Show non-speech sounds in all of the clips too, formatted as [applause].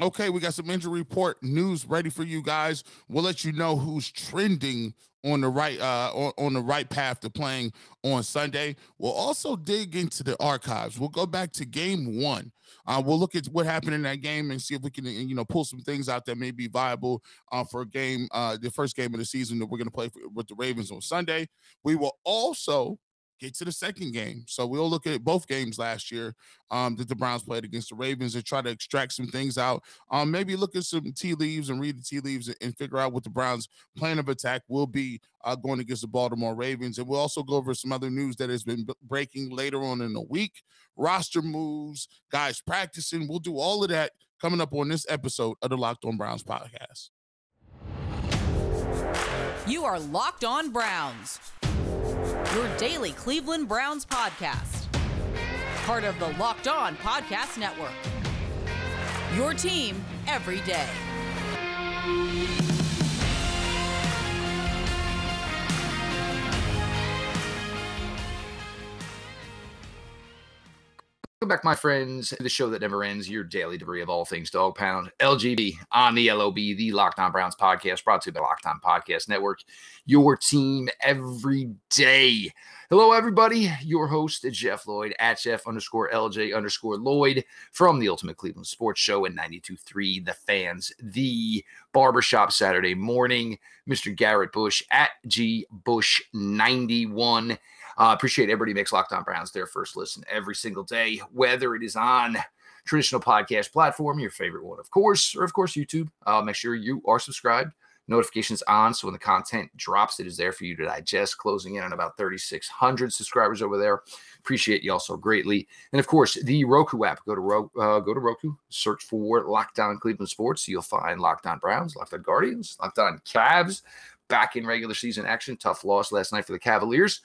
Okay, we got some injury report news ready for you guys. We'll let you know who's trending on the right uh on, on the right path to playing on Sunday. We'll also dig into the archives. We'll go back to game one. Uh, we'll look at what happened in that game and see if we can you know pull some things out that may be viable uh, for a game, uh, the first game of the season that we're going to play for, with the Ravens on Sunday. We will also get to the second game. So we'll look at both games last year um, that the Browns played against the Ravens and try to extract some things out. Um, maybe look at some tea leaves and read the tea leaves and, figure out what the Browns' plan of attack will be uh, going against the Baltimore Ravens. And we'll also go over some other news that has been b- breaking later on in the week, roster moves, guys practicing. We'll do all of that coming up on this episode of the Locked On Browns podcast. You are Locked On Browns your daily Cleveland Browns podcast. Part of the Locked On Podcast Network. Your team every day. Welcome back, my friends, the show that never ends, your daily debris of all things dog pound. LGB on the LOB, the Locked On Browns podcast, brought to you by Locked On Podcast Network, your team every day. Hello, everybody. Your host, Jeff Lloyd, at Jeff underscore LJ underscore Lloyd from the Ultimate Cleveland Sports Show and 92.3 The Fans, the barbershop Saturday morning. Mr. Garrett Bush at G Bush 91 uh, appreciate everybody makes Locked On Browns their first listen every single day, whether it is on traditional podcast platform, your favorite one, of course, or of course YouTube. Uh, make sure you are subscribed, notifications on, so when the content drops, it is there for you to digest. Closing in on about 3,600 subscribers over there. Appreciate you all so greatly, and of course the Roku app. Go to Ro- uh, go to Roku, search for Locked On Cleveland Sports. You'll find Locked On Browns, Locked On Guardians, Locked On Cavs. Back in regular season action. Tough loss last night for the Cavaliers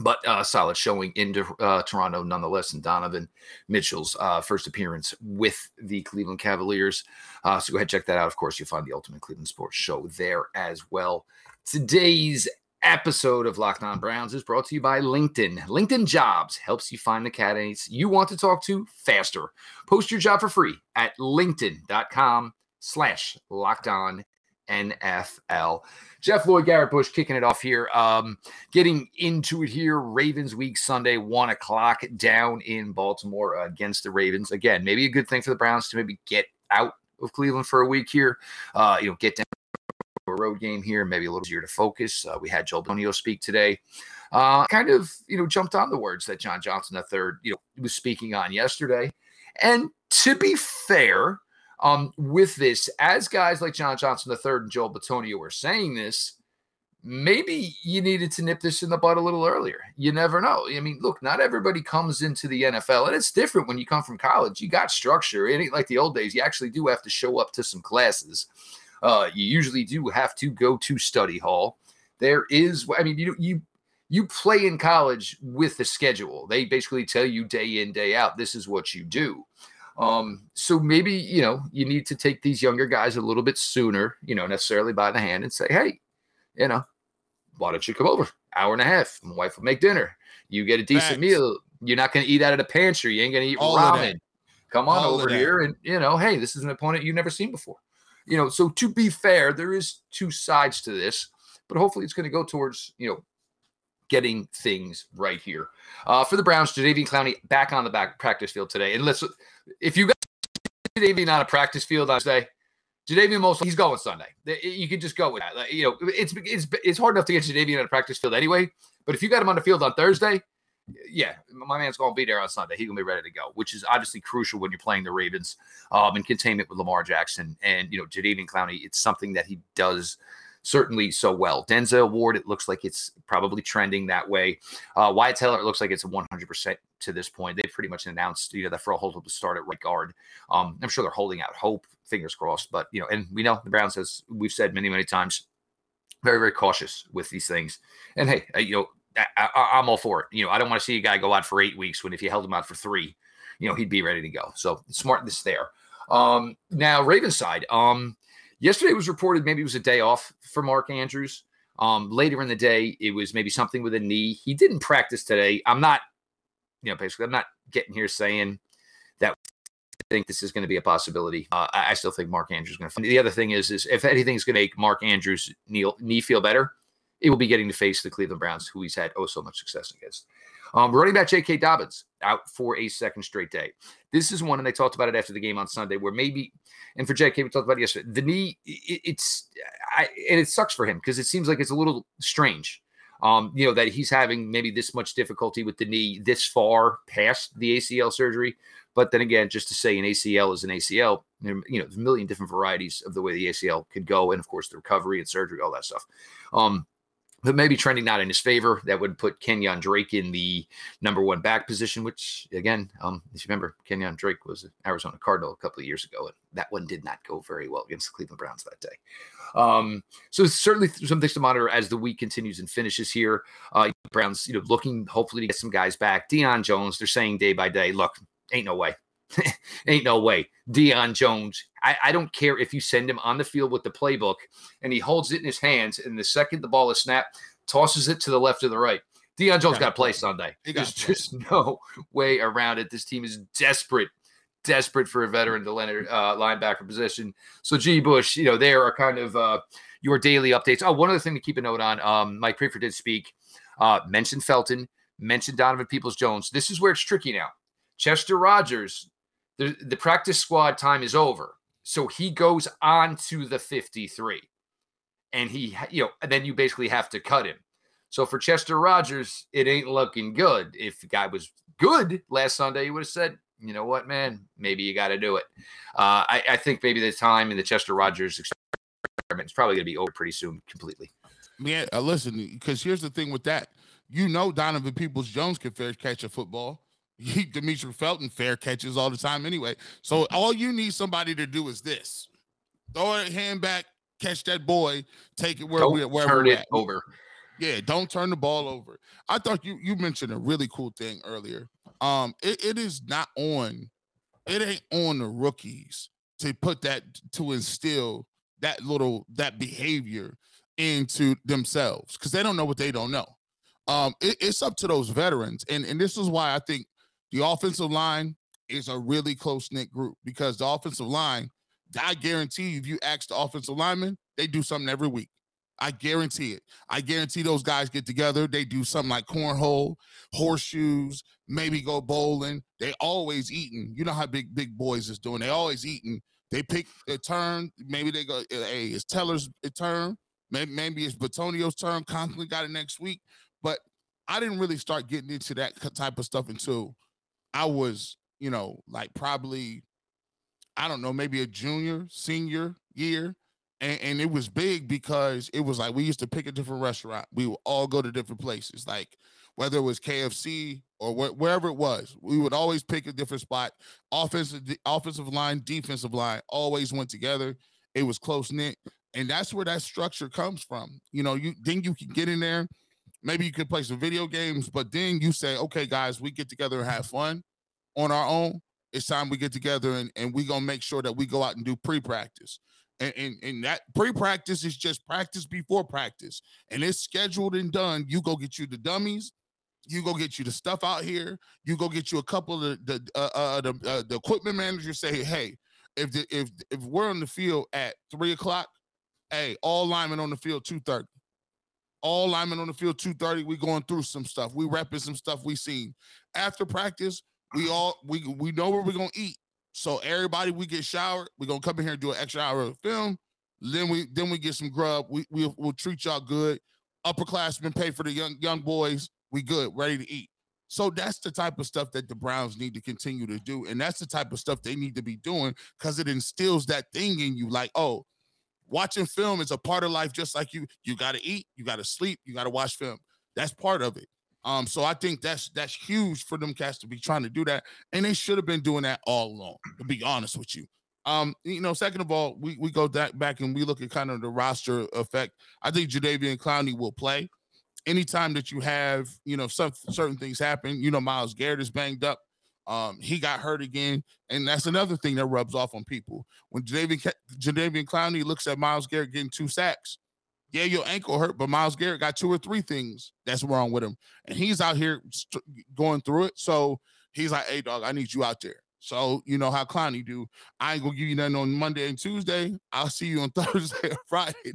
but uh, solid showing into uh, Toronto nonetheless. And Donovan Mitchell's uh, first appearance with the Cleveland Cavaliers. Uh, so go ahead check that out. Of course, you'll find the Ultimate Cleveland Sports Show there as well. Today's episode of Locked On Browns is brought to you by LinkedIn. LinkedIn Jobs helps you find the candidates you want to talk to faster. Post your job for free at linkedin.com slash locked on NFL. Jeff Lloyd, Garrett Bush kicking it off here. Um, getting into it here. Ravens week Sunday, one o'clock down in Baltimore against the Ravens. Again, maybe a good thing for the Browns to maybe get out of Cleveland for a week here. Uh, you know, get down to a road game here, maybe a little easier to focus. Uh, we had Joel Bitonio speak today. Uh, kind of, you know, jumped on the words that John Johnson III, you know, was speaking on yesterday. And to be fair, um, with this, as guys like John Johnson III and Joel Bitonio were saying this, maybe you needed to nip this in the bud a little earlier. You never know. I mean, look, not everybody comes into the NFL, and it's different when you come from college. You got structure. It ain't like the old days. You actually do have to show up to some classes. Uh, you usually do have to go to study hall. There is, I mean, you you you play in college with the schedule. They basically tell you day in day out, this is what you do. Um, so maybe, you know, you need to take these younger guys a little bit sooner, you know, necessarily by the hand and say, hey, you know, why don't you come over? Hour and a half. My wife will make dinner. You get a decent Thanks. meal. You're not going to eat out of the pantry. You ain't going to eat All ramen. Come on All over here and, you know, hey, this is an opponent you've never seen before. You know, so to be fair, there is two sides to this, but hopefully it's going to go towards, you know, getting things right here. Uh, for the Browns, Jadeveon Clowney back on the back practice field today. And let's if you got Jadeveon on a practice field on Sunday, Jadeveon most he's going Sunday. You can just go with that. You know, it's it's it's hard enough to get Jadeveon on a practice field anyway. But if you got him on the field on Thursday, yeah, my man's going to be there on Sunday. He's going to be ready to go, which is obviously crucial when you're playing the Ravens um, and containment with Lamar Jackson and you know Jadeveon Clowney. It's something that he does certainly so well. Denzel Ward, it looks like it's probably trending that way. Uh, Wyatt Teller, it looks like it's a 100% to this point. They pretty much announced, you know, that Froholdt to start at right guard. Um, I'm sure they're holding out hope, fingers crossed. But, you know, and we know the Browns, as we've said many, many times, very, very cautious with these things. And hey, uh, you know, I, am all for it. You know, I don't want to see a guy go out for eight weeks when if you held him out for three, you know, he'd be ready to go. So smartness there. Um, now Ravens side, um, Yesterday was reported maybe it was a day off for Mark Andrews. Um, later in the day, it was maybe something with a knee. He didn't practice today. I'm not, you know, basically, I'm not getting here saying that I think this is going to be a possibility. Uh, I, still think Mark Andrews is going to. The other thing is, is if anything's going to make Mark Andrews knee, knee feel better, it will be getting to face the Cleveland Browns, who he's had oh so much success against. Um, running back J.K. Dobbins out for a second straight day. This is one, and they talked about it after the game on Sunday, where maybe, and for J.K. we talked about it yesterday. The knee, it, it's, I, and it sucks for him because it seems like it's a little strange. Um, you know that he's having maybe this much difficulty with the knee this far past the ACL surgery. But then again, just to say an ACL is an ACL, you know, there's a million different varieties of the way the ACL could go, and of course the recovery and surgery, all that stuff. Um, but maybe trending not in his favor. That would put Kenyon Drake in the number one back position, which again, um, if you remember, Kenyon Drake was an Arizona Cardinal a couple of years ago, and that one did not go very well against the Cleveland Browns that day. Um, so certainly some things to monitor as the week continues and finishes here. Uh, Browns, you know, looking hopefully to get some guys back. Deion Jones, they're saying day by day, look, ain't no way. [laughs] Ain't no way. Deion Jones, I, I, don't care if you send him on the field with the playbook and he holds it in his hands, and the second the ball is snapped, tosses it to the left or the right. Deion Jones got to play Sunday. There's just [laughs] no way around it. This team is desperate, desperate for a veteran to Leonard uh, linebacker position. So, G. Bush, you know, there are kind of uh, your daily updates. Oh, one other thing to keep a note on um, Mike Priefer did speak, uh, mentioned Felton, mentioned Donovan Peoples Jones. This is where it's tricky now. Chester Rogers the, the practice squad time is over. So he goes on to the 53. And he, you know, and then you basically have to cut him. So for Chester Rogers, it ain't looking good. If the guy was good last Sunday, he would have said, you know what, man, maybe you got to do it. Uh, I, I, think maybe the time in the Chester Rogers experiment is probably going to be over pretty soon completely. Yeah, uh, listen, because here's the thing with that. You know, Donovan Peoples Jones can fair catch a football. He, Demetri Felton fair catches all the time anyway. So all you need somebody to do is this: throw a hand back, catch that boy, take it where don't we where turn we're it at. over. Yeah, don't turn the ball over. I thought you you mentioned a really cool thing earlier. Um, it, it is not on, it ain't on the rookies to put that to instill that little that behavior into themselves because they don't know what they don't know. Um, it, it's up to those veterans, and and this is why I think the offensive line is a really close knit group because the offensive line, I guarantee you, if you ask the offensive linemen, they do something every week. I guarantee it. I guarantee those guys get together. They do something like cornhole, horseshoes, maybe go bowling. They always eating. You know how big big boys is doing. They always eating. They pick a turn. Maybe they go, eh, hey, it's Teller's eh, turn. Maybe, it's Bitonio's turn. Conklin got it next week. But I didn't really start getting into that type of stuff until I was, you know, like probably, I don't know, maybe a junior, senior year. And, and it was big because it was like we used to pick a different restaurant. We would all go to different places, like whether it was KFC or wh- wherever it was. We would always pick a different spot. Offensive, offensive line, defensive line always went together. It was close knit, and that's where that structure comes from. You know, you then you can get in there Maybe you could play some video games, but then you say, okay, guys, we get together and have fun on our own. It's time we get together and, and we're gonna make sure that we go out and do pre-practice. And, and, and that pre-practice is just practice before practice. And it's scheduled and done. You go get you the dummies, you go get you the stuff out here. You go get you a couple of the the uh, uh, the, uh, the equipment managers say, hey, if the, if if we're on the field at three o'clock, hey, all linemen on the field two thirty all linemen on the field 230 we going through some stuff. We repping some stuff we seen. After practice we all we we know where we're gonna eat. So everybody we get showered. We're gonna come in here and do an extra hour of film. Then we then we get some grub. We, we we'll treat y'all good. Upperclassmen pay for the young young boys. We good ready to eat. So that's the type of stuff that the Browns need to continue to do. And that's the type of stuff they need to be doing because it instills that thing in you like, oh, watching film is a part of life just like you you got to eat you got to sleep you got to watch film. That's part of it. Um so i think that's that's huge for them cats to be trying to do that and they should have been doing that all along to be honest with you. Um you know second of all we we go that back and we look at kind of the roster effect. I think Jadeveon Clowney will play. Anytime that you have you know some certain things happen you know Myles Garrett is banged up um, he got hurt again, and that's another thing that rubs off on people. When Jadeveon Clowney looks at Myles Garrett getting two sacks, yeah, your ankle hurt, but Myles Garrett got two or three things that's wrong with him, and he's out here st- going through it. So he's like, "Hey, dog, I need you out there." So you know how Clowney do. I ain't gonna give you nothing on Monday and Tuesday. I'll see you on [laughs] Thursday or Friday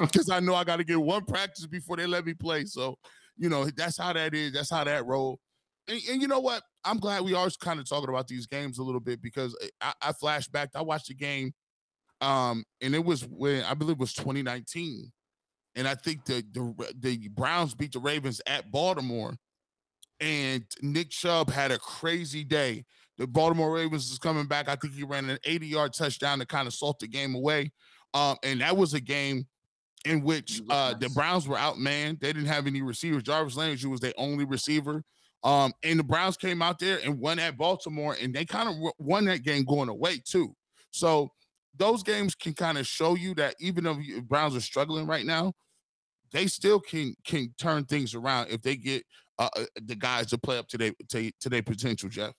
because [laughs] I know I got to get one practice before they let me play. So you know that's how that is. That's how that roll. And, and you know what? I'm glad we are kind of talking about these games a little bit because I, I flashed back. I watched the game, um, and it was when I believe it was 2019, and I think the the the Browns beat the Ravens at Baltimore, and Nick Chubb had a crazy day the Baltimore Ravens is coming back. I think he ran an 80 yard touchdown to kind of salt the game away. Um, and that was a game in which uh, the Browns were out, man. They didn't have any receivers. Jarvis Landry was their only receiver. Um, and the Browns came out there and won at Baltimore, and they kind of won that game going away, too. So those games can kind of show you that even though Browns are struggling right now, they still can can turn things around if they get uh, uh the guys to play up to their to, to their potential, Jeff.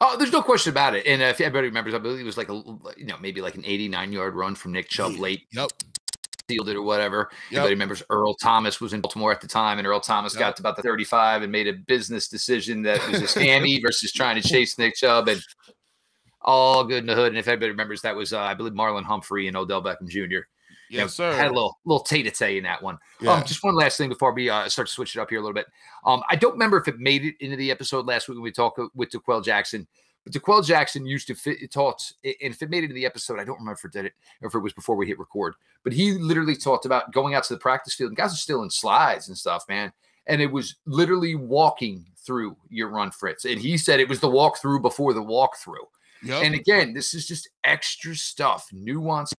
Oh, there's no question about it. And uh, if everybody remembers, I believe it was like a you know maybe like an 89 yard run from Nick Chubb late. Yep. Sealed it or whatever. Yep. Everybody remembers Earl Thomas was in Baltimore at the time, and Earl Thomas yep. got to about the 35 and made a business decision that was a scammy [laughs] versus trying to chase Nick Chubb, and all good in the hood. And if everybody remembers, that was uh, I believe Marlon Humphrey and Odell Beckham Jr. Yes, sir. Had a little little tate to in that one. Um, yeah. Um, just one last thing before we uh, start to switch it up here a little bit. Um, I don't remember if it made it into the episode last week when we talked with D'Qwell Jackson. But D'Qwell Jackson used to fit taught, and if it made it into the episode, I don't remember if it did it or if it was before we hit record. But he literally talked about going out to the practice field. And guys are still in slides and stuff, man. And it was literally walking through your run, Fritz. And he said it was the walkthrough before the walkthrough. Yep. And again, this is just extra stuff, nuance,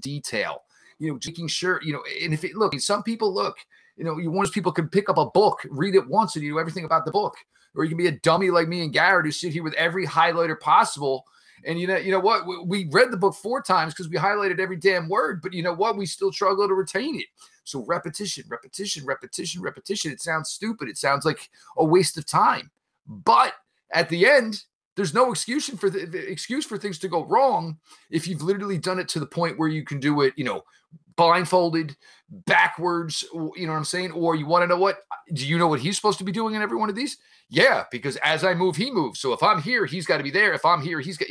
detail you know, making sure, you know, and if it look, some people look, you know, you want people can pick up a book, read it once, and you know everything about the book. Or you can be a dummy like me and Garrett who sit here with every highlighter possible. And you know, you know what? We read the book four times because we highlighted every damn word, but you know what? We still struggle to retain it. So repetition, repetition, repetition, repetition. It sounds stupid. It sounds like a waste of time. But at the end, there's no excuse for excuse for things to go wrong if you've literally done it to the point where you can do it, you know, blindfolded, backwards, you know what I'm saying? Or you want to know what? Do you know what he's supposed to be doing in every one of these? Yeah, because as I move, he moves. So if I'm here, he's got to be there. If I'm here, he's got.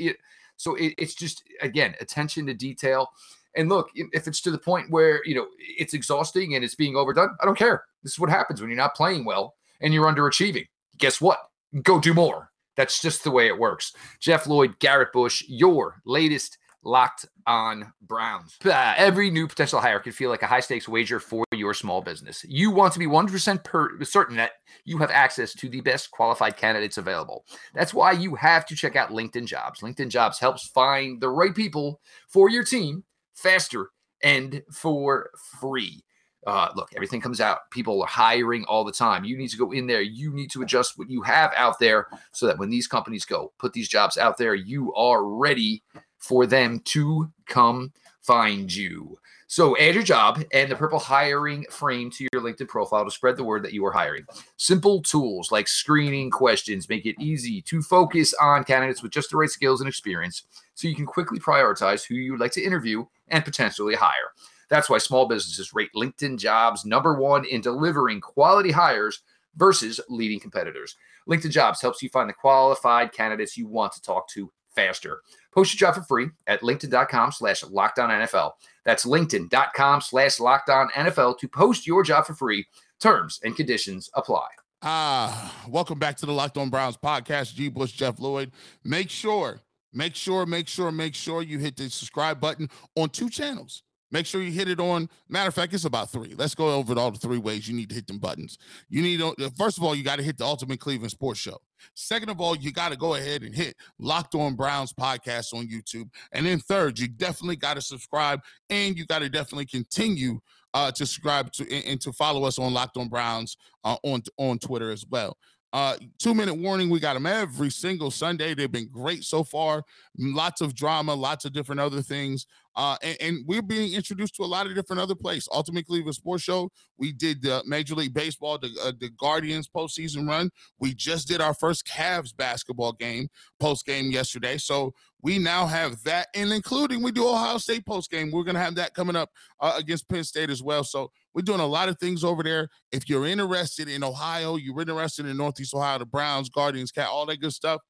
So it, it's just again attention to detail. And look, if it's to the point where you know it's exhausting and it's being overdone, I don't care. This is what happens when you're not playing well and you're underachieving. Guess what? Go do more. That's just the way it works. Jeff Lloyd, Garrett Bush, your latest locked on Browns. Uh, every new potential hire can feel like a high stakes wager for your small business. You want to be 100% per- certain that you have access to the best qualified candidates available. That's why you have to check out LinkedIn Jobs. LinkedIn Jobs helps find the right people for your team faster and for free. Uh, look, everything comes out. People are hiring all the time. You need to go in there. You need to adjust what you have out there so that when these companies go put these jobs out there, you are ready for them to come find you. So add your job and the purple hiring frame to your LinkedIn profile to spread the word that you are hiring. Simple tools like screening questions make it easy to focus on candidates with just the right skills and experience so you can quickly prioritize who you would like to interview and potentially hire. That's why small businesses rate LinkedIn jobs number one in delivering quality hires versus leading competitors. LinkedIn jobs helps you find the qualified candidates you want to talk to faster. Post your job for free at linkedin.com slash lockdown That's linkedin.com slash lockdown to post your job for free. Terms and conditions apply. Ah, welcome back to the Locked On Browns podcast. G. Bush, Jeff Lloyd. Make sure, make sure, make sure, make sure you hit the subscribe button on two channels. Make sure you hit it on. Matter of fact, it's about three. Let's go over all the three ways you need to hit them buttons. You need uh, first of all, you got to hit the Ultimate Cleveland Sports Show. Second of all, you got to go ahead and hit Locked On Browns podcast on YouTube. And then third, you definitely got to subscribe and you got to definitely continue uh, to subscribe to and, and, to follow us on Locked On Browns uh, on on Twitter as well. Uh, two minute warning. We got them every single Sunday. They've been great so far. Lots of drama, lots of different other things. Uh, and, and, we're being introduced to a lot of different other places. Ultimate Cleveland Sports Show. We did the Major League Baseball, the, uh, the Guardians postseason run. We just did our first Cavs basketball game post game yesterday. So we now have that, and including we do Ohio State post game. We're gonna have that coming up uh, against Penn State as well. So we're doing a lot of things over there. If you're interested in Ohio, you're interested in Northeast Ohio, the Browns, Guardians, Cat, all that good stuff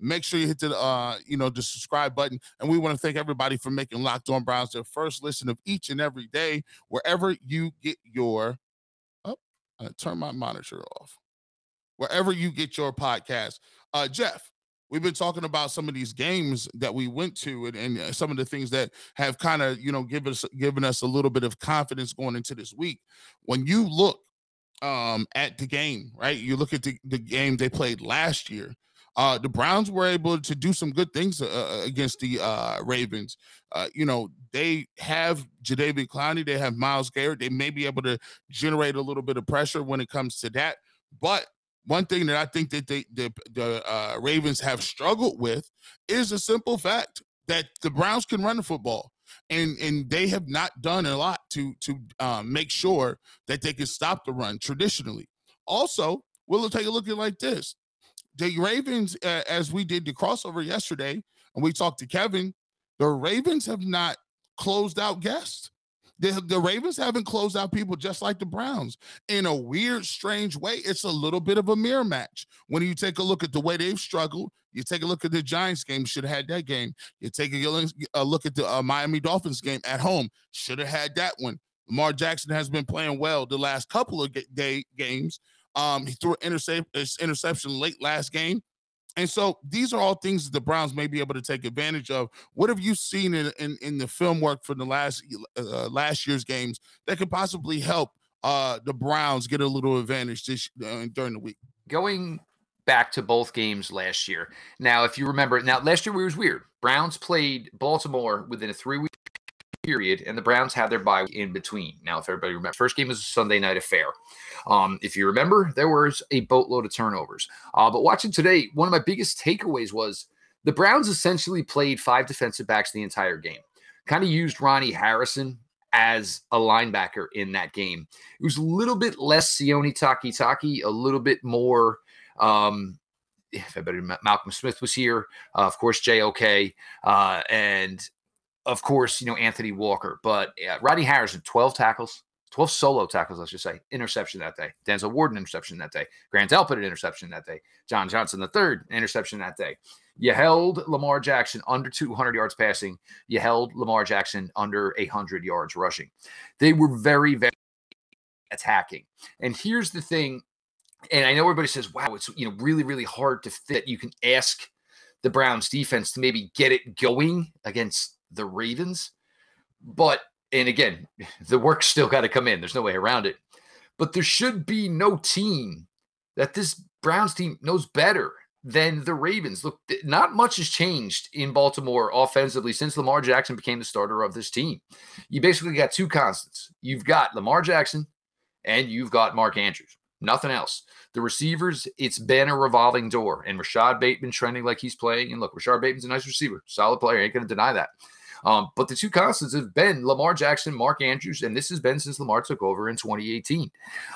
Make sure you hit the uh, you know, the subscribe button. And we want to thank everybody for making Locked On Browns their first listen of each and every day, wherever you get your. Oh, I turn my monitor off. Wherever you get your podcast, uh, Jeff. We've been talking about some of these games that we went to and, and uh, some of the things that have kind of, you know, given us given us a little bit of confidence going into this week. When you look um, at the game, right? You look at the, the game they played last year uh, the Browns were able to do some good things uh, uh, against the uh, Ravens. Uh, you know, they have Jadeveon Clowney, they have Myles Garrett. They may be able to generate a little bit of pressure when it comes to that. But one thing that I think that they, the the uh, Ravens have struggled with is a simple fact that the Browns can run the football, and and they have not done a lot to to um, make sure that they can stop the run traditionally. Also, we'll take a look at it like this: the Ravens, uh, as we did the crossover yesterday, and we talked to Kevin, the Ravens have not closed out guests. The, the Ravens haven't closed out people just like the Browns. In a weird, strange way, it's a little bit of a mirror match. When you take a look at the way they've struggled, you take a look at the Giants game, should have had that game. You take a, look at the uh, Miami Dolphins game at home, should have had that one. Lamar Jackson has been playing well the last couple of day games. Um, he threw an interception late last game. And so these are all things that the Browns may be able to take advantage of. What have you seen in in, in the film work from the last uh, last year's games that could possibly help uh, the Browns get a little advantage this uh, during the week? Going back to both games last year. Now, if you remember, now last year it was weird. Browns played Baltimore within a three week period, and the Browns had their bye in between. Now, if everybody remembers, first game was a Sunday night affair. Um, if you remember, there was a boatload of turnovers. Uh, but watching today, one of my biggest takeaways was the Browns essentially played five defensive backs the entire game. Kind of used Ronnie Harrison as a linebacker in that game. It was a little bit less Sione Takitaki, a little bit more. Um, if everybody, Malcolm Smith was here, uh, of course, JOK, uh, and of course, you know, Anthony Walker. But uh, Rodney Harrison, 12 tackles, 12 solo tackles, I should say, interception that day. Denzel Ward, interception that day. Grant Delpit, an interception that day. John Johnson, the third, interception that day. You held Lamar Jackson under 200 yards passing. You held Lamar Jackson under 100 yards rushing. They were very, very attacking. And here's the thing. And I know everybody says, wow, it's you know really, really hard to fit. You can ask the Browns defense to maybe get it going against the Ravens. But, and again, [laughs] the work's still got to come in. There's no way around it. But there should be no team that this Browns team knows better than the Ravens. Look, not much has changed in Baltimore offensively since Lamar Jackson became the starter of this team. You basically got two constants. You've got Lamar Jackson and you've got Mark Andrews. Nothing else. The receivers, it's been a revolving door. And Rashod Bateman trending like he's playing. And look, Rashod Bateman's a nice receiver, solid player. Ain't going to deny that. Um, but the two constants have been Lamar Jackson, Mark Andrews, and this has been since Lamar took over in 2018.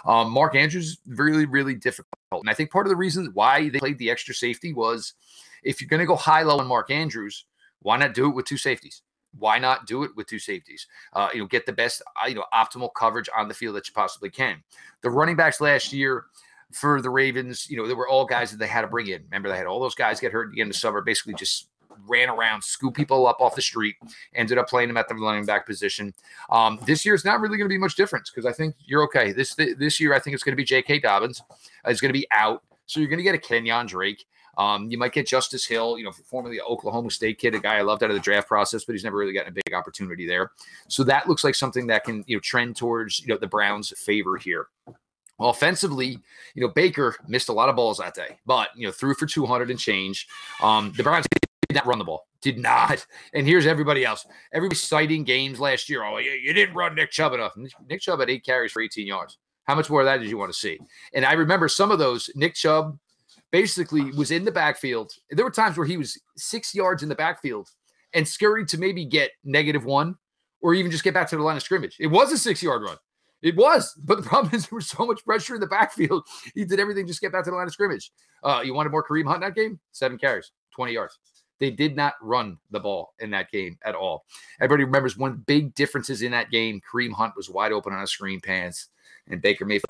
Um, Mark Andrews, really, really difficult. And I think part of the reason why they played the extra safety was if you're going to go high low on Mark Andrews, why not do it with two safeties? Why not do it with two safeties? Uh, you know, get the best, uh, you know, optimal coverage on the field that you possibly can. The running backs last year for the Ravens, you know, they were all guys that they had to bring in. Remember, they had all those guys get hurt at the end of summer, basically just ran around, scooped people up off the street, ended up playing them at the running back position. Um, this year is not really going to be much difference because I think you're okay. This this year, I think it's going to be J.K. Dobbins. Is going to be out, so you're going to get a Kenyon Drake. Um, you might get Justice Hill, you know, formerly Oklahoma State kid, a guy I loved out of the draft process, but he's never really gotten a big opportunity there. So that looks like something that can, you know, trend towards, you know, the Browns' favor here. Well, Offensively, you know, Baker missed a lot of balls that day, but you know, threw for 200 and change. Um, the Browns did not run the ball. Did not. And here's everybody else. Everybody citing games last year. Oh, you, you didn't run Nick Chubb enough. Nick Chubb had eight carries for 18 yards. How much more of that did you want to see? And I remember some of those. Nick Chubb basically was in the backfield. There were times where he was six yards in the backfield and scurried to maybe get negative one or even just get back to the line of scrimmage. It was a six yard run. It was, but the problem is there was so much pressure in the backfield. He did everything just get back to the line of scrimmage. Uh, you wanted more Kareem Hunt that game? Seven carries, 20 yards. They did not run the ball in that game at all. Everybody remembers one big differences in that game. Kareem Hunt was wide open on a screen pass, and Baker Mayfield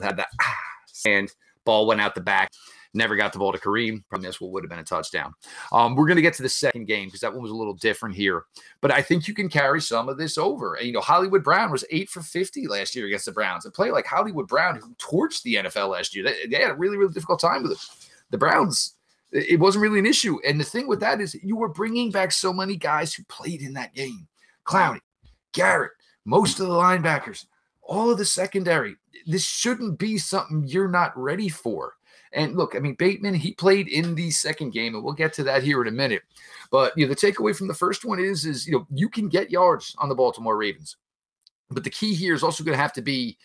had that ah, and ball went out the back. Never got the ball to Kareem. Probably missed what would have been a touchdown. Um, we're going to get to the second game because that one was a little different here. But I think you can carry some of this over. And, you know, Hollywood Brown was eight for 50 last year against the Browns. A player like Hollywood Brown, who torched the NFL last year, they, they had a really, really difficult time with it. The Browns, it wasn't really an issue. And the thing with that is you were bringing back so many guys who played in that game. Clowney, Garrett, most of the linebackers, all of the secondary. This shouldn't be something you're not ready for. And look, I mean, Bateman, he played in the second game, and we'll get to that here in a minute. But you know, the takeaway from the first one is, is you know, you can get yards on the Baltimore Ravens. But the key here is also going to have to be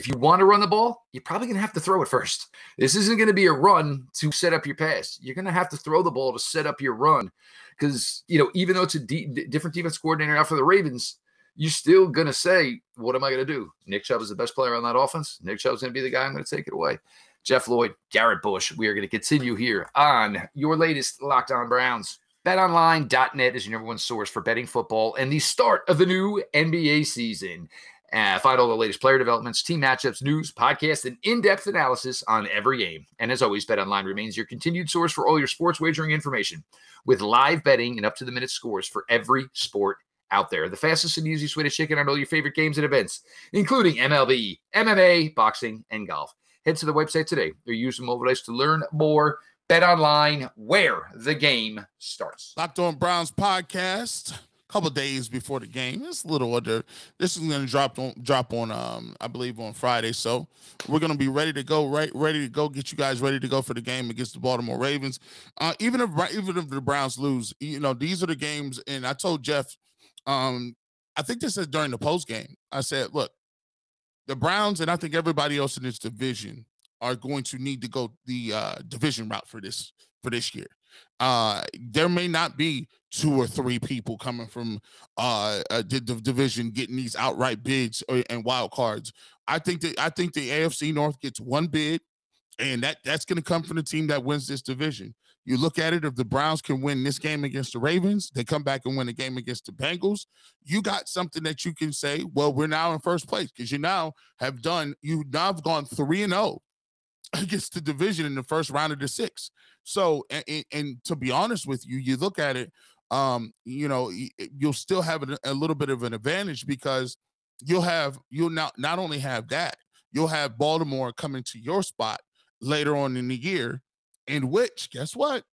if you want to run the ball, you're probably going to have to throw it first. This isn't going to be a run to set up your pass. You're going to have to throw the ball to set up your run because, you know, even though it's a d- different defense coordinator out for the Ravens, you're still going to say, what am I going to do? Nick Chubb is the best player on that offense. Nick Chubb's going to be the guy I'm going to take it away. Jeff Lloyd, Garrett Bush. We are going to continue here on your latest Locked On Browns. BetOnline.net is your number one source for betting football and the start of the new NBA season. Uh, find all the latest player developments, team matchups, news, podcasts, and in-depth analysis on every game. And as always, BetOnline remains your continued source for all your sports wagering information, with live betting and up-to-the-minute scores for every sport out there. The fastest and easiest way to check in on all your favorite games and events, including MLB, MMA, boxing, and golf. Head to the website today or use the mobile device to learn more. Bet online where the game starts. Locked on Browns podcast couple days before the game. It's a little under. This is going to drop on drop on um I believe on Friday. So we're going to be ready to go. Right, ready to go. Get you guys ready to go for the game against the Baltimore Ravens. Uh, even if even if the Browns lose, you know these are the games. And I told Jeff, um, I think this is during the post game. I said, look, the Browns and I think everybody else in this division are going to need to go the uh, division route for this for this year. Uh, there may not be two or three people coming from uh, uh the, division getting these outright bids or, and wild cards. I think that I think the AFC North gets one bid, and that that's going to come from the team that wins this division. You look at it, if the Browns can win this game against the Ravens, they come back and win a game against the Bengals. You got something that you can say, well, we're now in first place because you now have done, you now have gone 3 and 0 [laughs] against the division in the first round of the six. So, and, and, to be honest with you, you look at it, um, you know, you'll still have a, little bit of an advantage because you'll have you'll not not only have that, you'll have Baltimore coming to your spot later on in the year, in which guess what?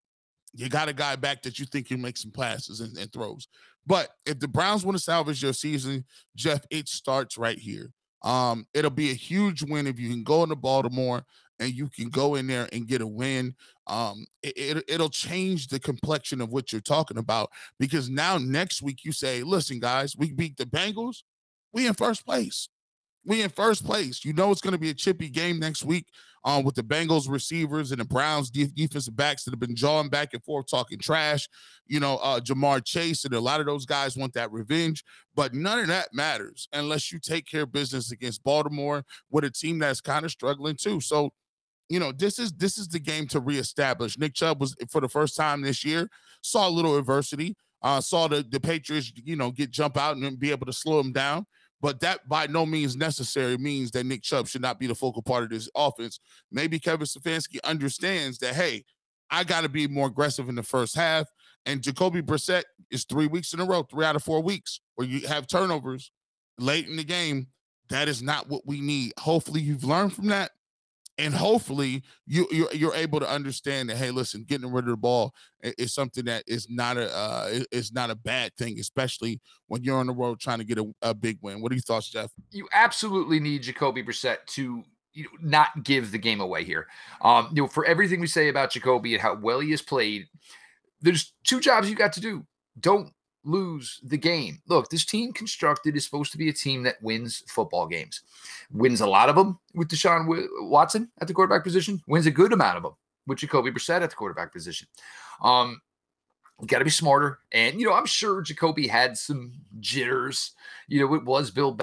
You got a guy back that you think can make some passes and, and throws. But if the Browns want to salvage your season, Jeff, it starts right here. Um, it'll be a huge win if you can go into Baltimore and you can go in there and get a win. Um, it, it, will change the complexion of what you're talking about because now next week you say, listen, guys, we beat the Bengals, we in first place. We in first place. You know it's going to be a chippy game next week um, with the Bengals receivers and the Browns defensive backs that have been jawing back and forth talking trash. You know, uh, Ja'Marr Chase and a lot of those guys want that revenge, but none of that matters unless you take care of business against Baltimore with a team that's kind of struggling too. So you know, this is this is the game to reestablish. Nick Chubb was for the first time this year saw a little adversity. Uh, saw the the Patriots, you know, get jump out and be able to slow him down. But that by no means necessary means that Nick Chubb should not be the focal part of this offense. Maybe Kevin Stefanski understands that, hey, I got to be more aggressive in the first half. And Jacoby Brissett is three weeks in a row, three out of four weeks, where you have turnovers late in the game. That is not what we need. Hopefully, you've learned from that and hopefully you you're, you're, able to understand that hey listen getting rid of the ball is something that is not a uh, is not a bad thing especially when you're on the road trying to get a, a big win. What are your thoughts jeff? You absolutely need jacoby brissett to you know, not give the game away here. Um you know for everything we say about jacoby and how well he has played there's two jobs you got to do. Don't lose the game. Look, this team constructed is supposed to be a team that wins football games, wins a lot of them with Deshaun Watson at the quarterback position, wins a good amount of them with Jacoby Brissett at the quarterback position. Um, got to be smarter. And, you know, I'm sure Jacoby had some jitters. You know, it was Bill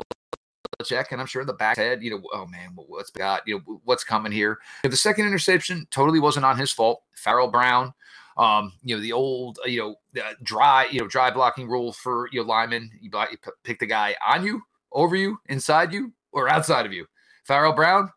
Belichick, and I'm sure in the back head, you know, oh man, what's got, you know, what's coming here. The second interception totally wasn't on his fault. Farrell Brown um, you know, the old, uh, you know, uh, dry, you know, dry blocking rule for your lineman. You, you pick the guy on you, over you, inside you, or outside of you. Farrell Brown,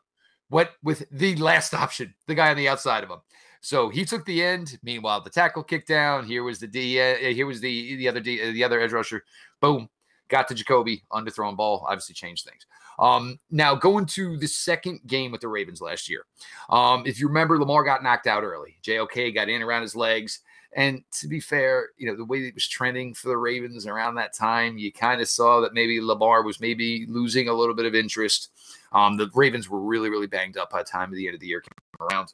went with the last option, the guy on the outside of him. So he took the end. Meanwhile, the tackle kicked down. Here was the D. Uh, here was the the other D, uh, the other edge rusher. Boom, got to Jacoby underthrown ball. Obviously changed things. Um, now going to the second game with the Ravens last year. Um, if you remember, Lamar got knocked out early. JOK got in around his legs. And to be fair, you know, the way it was trending for the Ravens around that time, you kind of saw that maybe Lamar was maybe losing a little bit of interest. Um, the Ravens were really, really banged up by the time of the end of the year came around.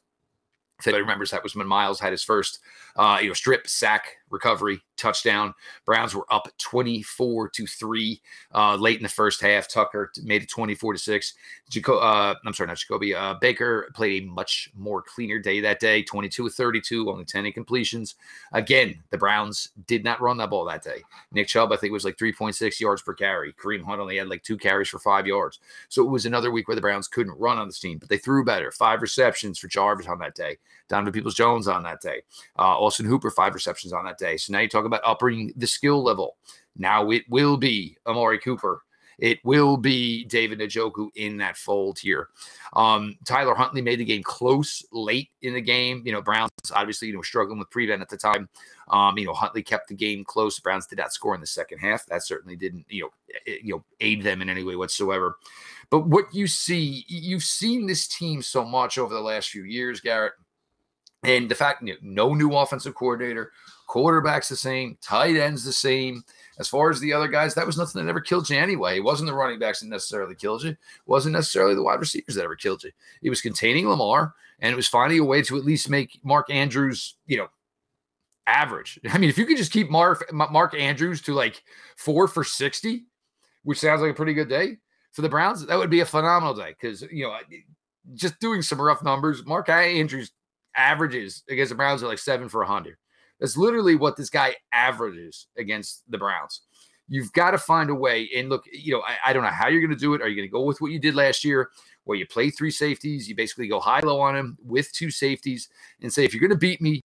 If anybody remembers, that was when Myles had his first, uh, you know, strip sack recovery touchdown. Browns were up 24 to three uh, late in the first half. Tucker made it 24 to six. Jaco- uh, I'm sorry, not Jacoby. Uh, Baker played a much more cleaner day that day. 22 32, only 10 incompletions. Again, the Browns did not run that ball that day. Nick Chubb, I think, was like 3.6 yards per carry. Kareem Hunt only had like two carries for five yards. So it was another week where the Browns couldn't run on this team, but they threw better. Five receptions for Jarvis on that day. Donovan Peoples Jones on that day. Uh, Austin Hooper, five receptions on that day. So now you talk about upping the skill level. Now it will be Amari Cooper. It will be David Njoku in that fold here. Um, Tyler Huntley made the game close late in the game. You know, Browns obviously you know struggling with prevent at the time. Um, you know, Huntley kept the game close. Browns did not score in the second half. That certainly didn't you know you know aid them in any way whatsoever. But what you see, you've seen this team so much over the last few years, Garrett. And the fact, you know, no new offensive coordinator, quarterback's the same, tight ends the same. As far as the other guys, that was nothing that ever killed you anyway. It wasn't the running backs that necessarily killed you. It wasn't necessarily the wide receivers that ever killed you. It was containing Lamar, and it was finding a way to at least make Mark Andrews, you know, average. [laughs] I mean, if you could just keep Mark Mark Andrews to like four for sixty, which sounds like a pretty good day for the Browns, that would be a phenomenal day. Because you know, just doing some rough numbers, Mark Andrews averages against the Browns are like seven for a 100. That's literally what this guy averages against the Browns. You've got to find a way. And look, you know, I, I don't know how you're going to do it. Are you going to go with what you did last year, where you play three safeties? You basically go high low on him with two safeties and say, if you're going to beat me,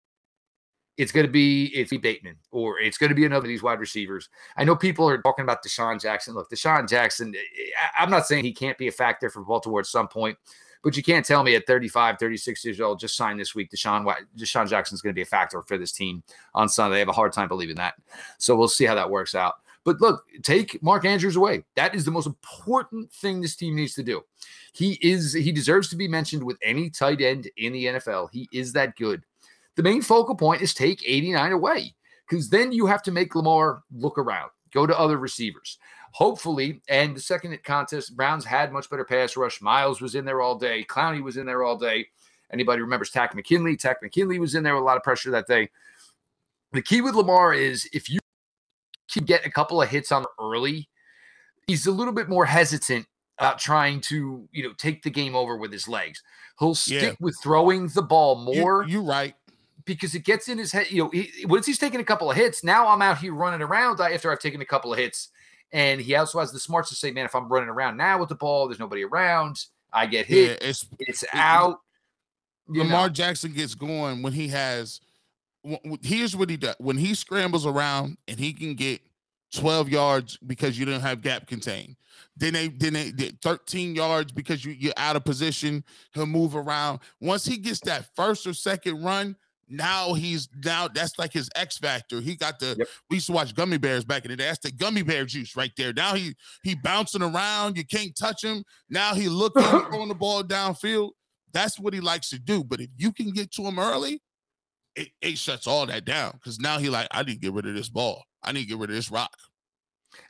it's going to be it's Bateman or it's going to be another of these wide receivers. I know people are talking about DeSean Jackson. Look, DeSean Jackson, eh, eh, I'm not saying he can't be a factor for Baltimore at some point, but you can't tell me at 35, 36 years old, just signed this week, DeSean, DeSean Jackson's going to be a factor for this team on Sunday. I have a hard time believing that. So we'll see how that works out. But look, take Mark Andrews away. That is the most important thing this team needs to do. He is he deserves to be mentioned with any tight end in the NFL. He is that good. The main focal point is take 89 away because then you have to make Lamar look around, go to other receivers hopefully, and the second contest, Browns had much better pass rush. Myles was in there all day. Clowney was in there all day. Anybody remembers Takk McKinley? Takk McKinley was in there with a lot of pressure that day. The key with Lamar is if you can get a couple of hits on early, he's a little bit more hesitant about trying to, you know, take the game over with his legs. He'll stick yeah. with throwing the ball more. You, are right. Because it gets in his head, you know, he, once he's taking a couple of hits, now I'm out here running around after I've taken a couple of hits and he also has the smarts to say, man, if I'm running around now with the ball, there's nobody around, I get hit, yeah, it's, it's it, out. Lamar know. Jackson gets going when he has. Here's what he does when he scrambles around and he can get 12 yards because you didn't have gap contain. Then they then they did 13 yards because you, you're out of position. He'll move around. Once he gets that first or second run, now he's now that's like his X factor. He got the yep. we used to watch gummy bears back in the day. That's the gummy bear juice right there. Now he he bouncing around. You can't touch him. Now he looking [laughs] throwing the ball downfield. That's what he likes to do. But if you can get to him early, it, it shuts all that down. Because now he like, I need to get rid of this ball. I need to get rid of this rock.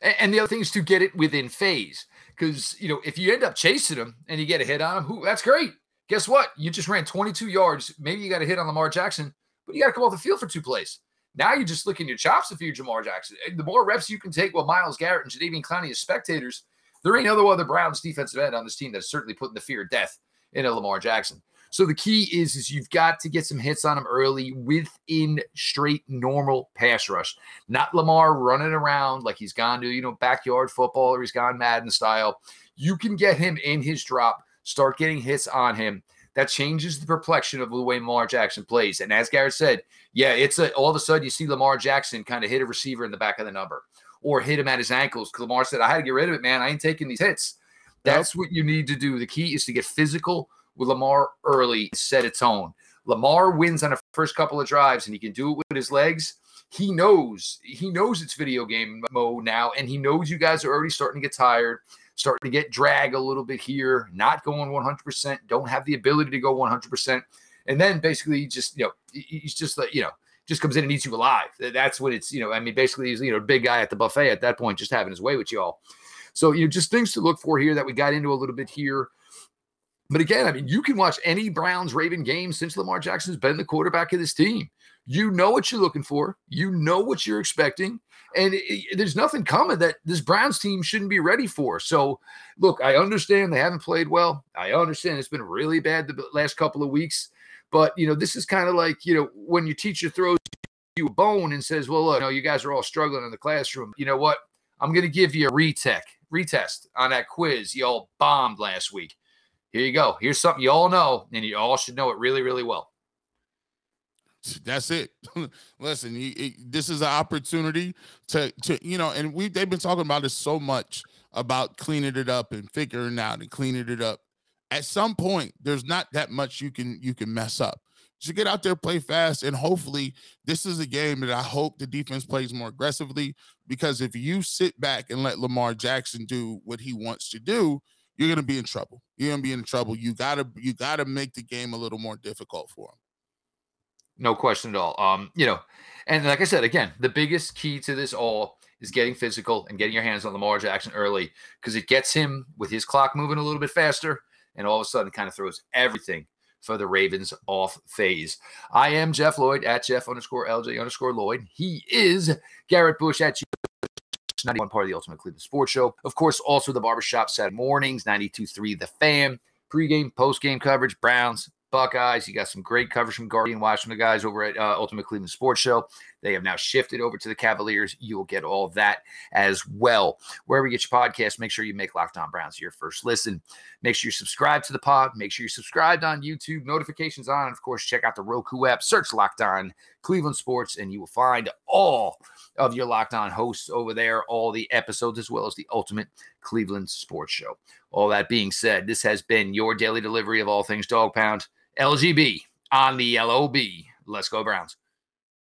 And the other thing is to get it within phase. Because you know, if you end up chasing him and you get a hit on him, who that's great. Guess what? You just ran 22 yards. Maybe you got a hit on Lamar Jackson, but you got to come off the field for two plays. Now you're just licking your chops if you're Lamar Jackson. The more reps you can take with Myles Garrett and Jadeveon Clowney as spectators, there ain't no other Browns defensive end on this team that's certainly putting the fear of death into Lamar Jackson. So the key is, is you've got to get some hits on him early within straight normal pass rush. Not Lamar running around like he's gone to, you know, backyard football or he's gone Madden style. You can get him in his drop start getting hits on him. That changes the perplexion of the way Lamar Jackson plays. And as Garrett said, yeah, it's a, all of a sudden you see Lamar Jackson kind of hit a receiver in the back of the number or hit him at his ankles. Lamar said, I had to get rid of it, man. I ain't taking these hits. That's what you need to do. The key is to get physical with Lamar early set a tone. Lamar wins on the first couple of drives and he can do it with his legs. He knows, he knows it's video game mode now, and he knows you guys are already starting to get tired, starting to get drag a little bit here, not going 100%, don't have the ability to go 100%. And then basically just, you know, he's just like, you know, just comes in and eats you alive. That's what it's, you know, I mean, basically he's, you know, big guy at the buffet at that point, just having his way with y'all. So, you know, just things to look for here that we got into a little bit here. But again, I mean, you can watch any Browns Raven game since Lamar Jackson's been the quarterback of this team. You know what you're looking for, you know what you're expecting, and it, it, there's nothing coming that this Browns team shouldn't be ready for. So, look, I understand they haven't played well. I understand it's been really bad the last couple of weeks. But you know, this is kind of like you know when your teacher throws you a bone and says, "Well, look, you, know, you guys are all struggling in the classroom. You know what? I'm going to give you a retech, retest on that quiz you all bombed last week. Here you go. Here's something you all know, and you all should know it really, really well." That's it. [laughs] Listen, you, it, this is an opportunity to to you know, and we they've been talking about this so much about cleaning it up and figuring out and cleaning it up at some point there's not that much you can you can mess up so get out there play fast and hopefully this is a game that i hope the defense plays more aggressively because if you sit back and let lamar jackson do what he wants to do you're to be in trouble you're to be in trouble you got to you got to make the game a little more difficult for him no question at all um you know and like i said again the biggest key to this all is getting physical and getting your hands on lamar jackson early because it gets him with his clock moving a little bit faster and all of a sudden kind of throws everything for the Ravens off phase. I am Jeff Lloyd at Jeff underscore LJ underscore Lloyd. He is Garrett Bush at. 91 part of the Ultimate Cleveland Sports Show. Of course, also the barbershop Saturday mornings, 92.3 The Fan, pregame, postgame coverage, Browns, Buckeyes. You got some great coverage from Guardian Watch from the guys over at uh, Ultimate Cleveland Sports Show. They have now shifted over to the Cavaliers. You will get all that as well. Wherever you get your podcast, make sure you make Locked On Browns your first listen. Make sure you subscribe to the pod. Make sure you're subscribed on YouTube. Notifications on. Of course, check out the Roku app. Search Locked On Cleveland Sports, and you will find all of your Locked On hosts over there, all the episodes, as well as the Ultimate Cleveland Sports Show. All that being said, this has been your daily delivery of all things Dog Pound. LGB on the LOB. Let's go, Browns.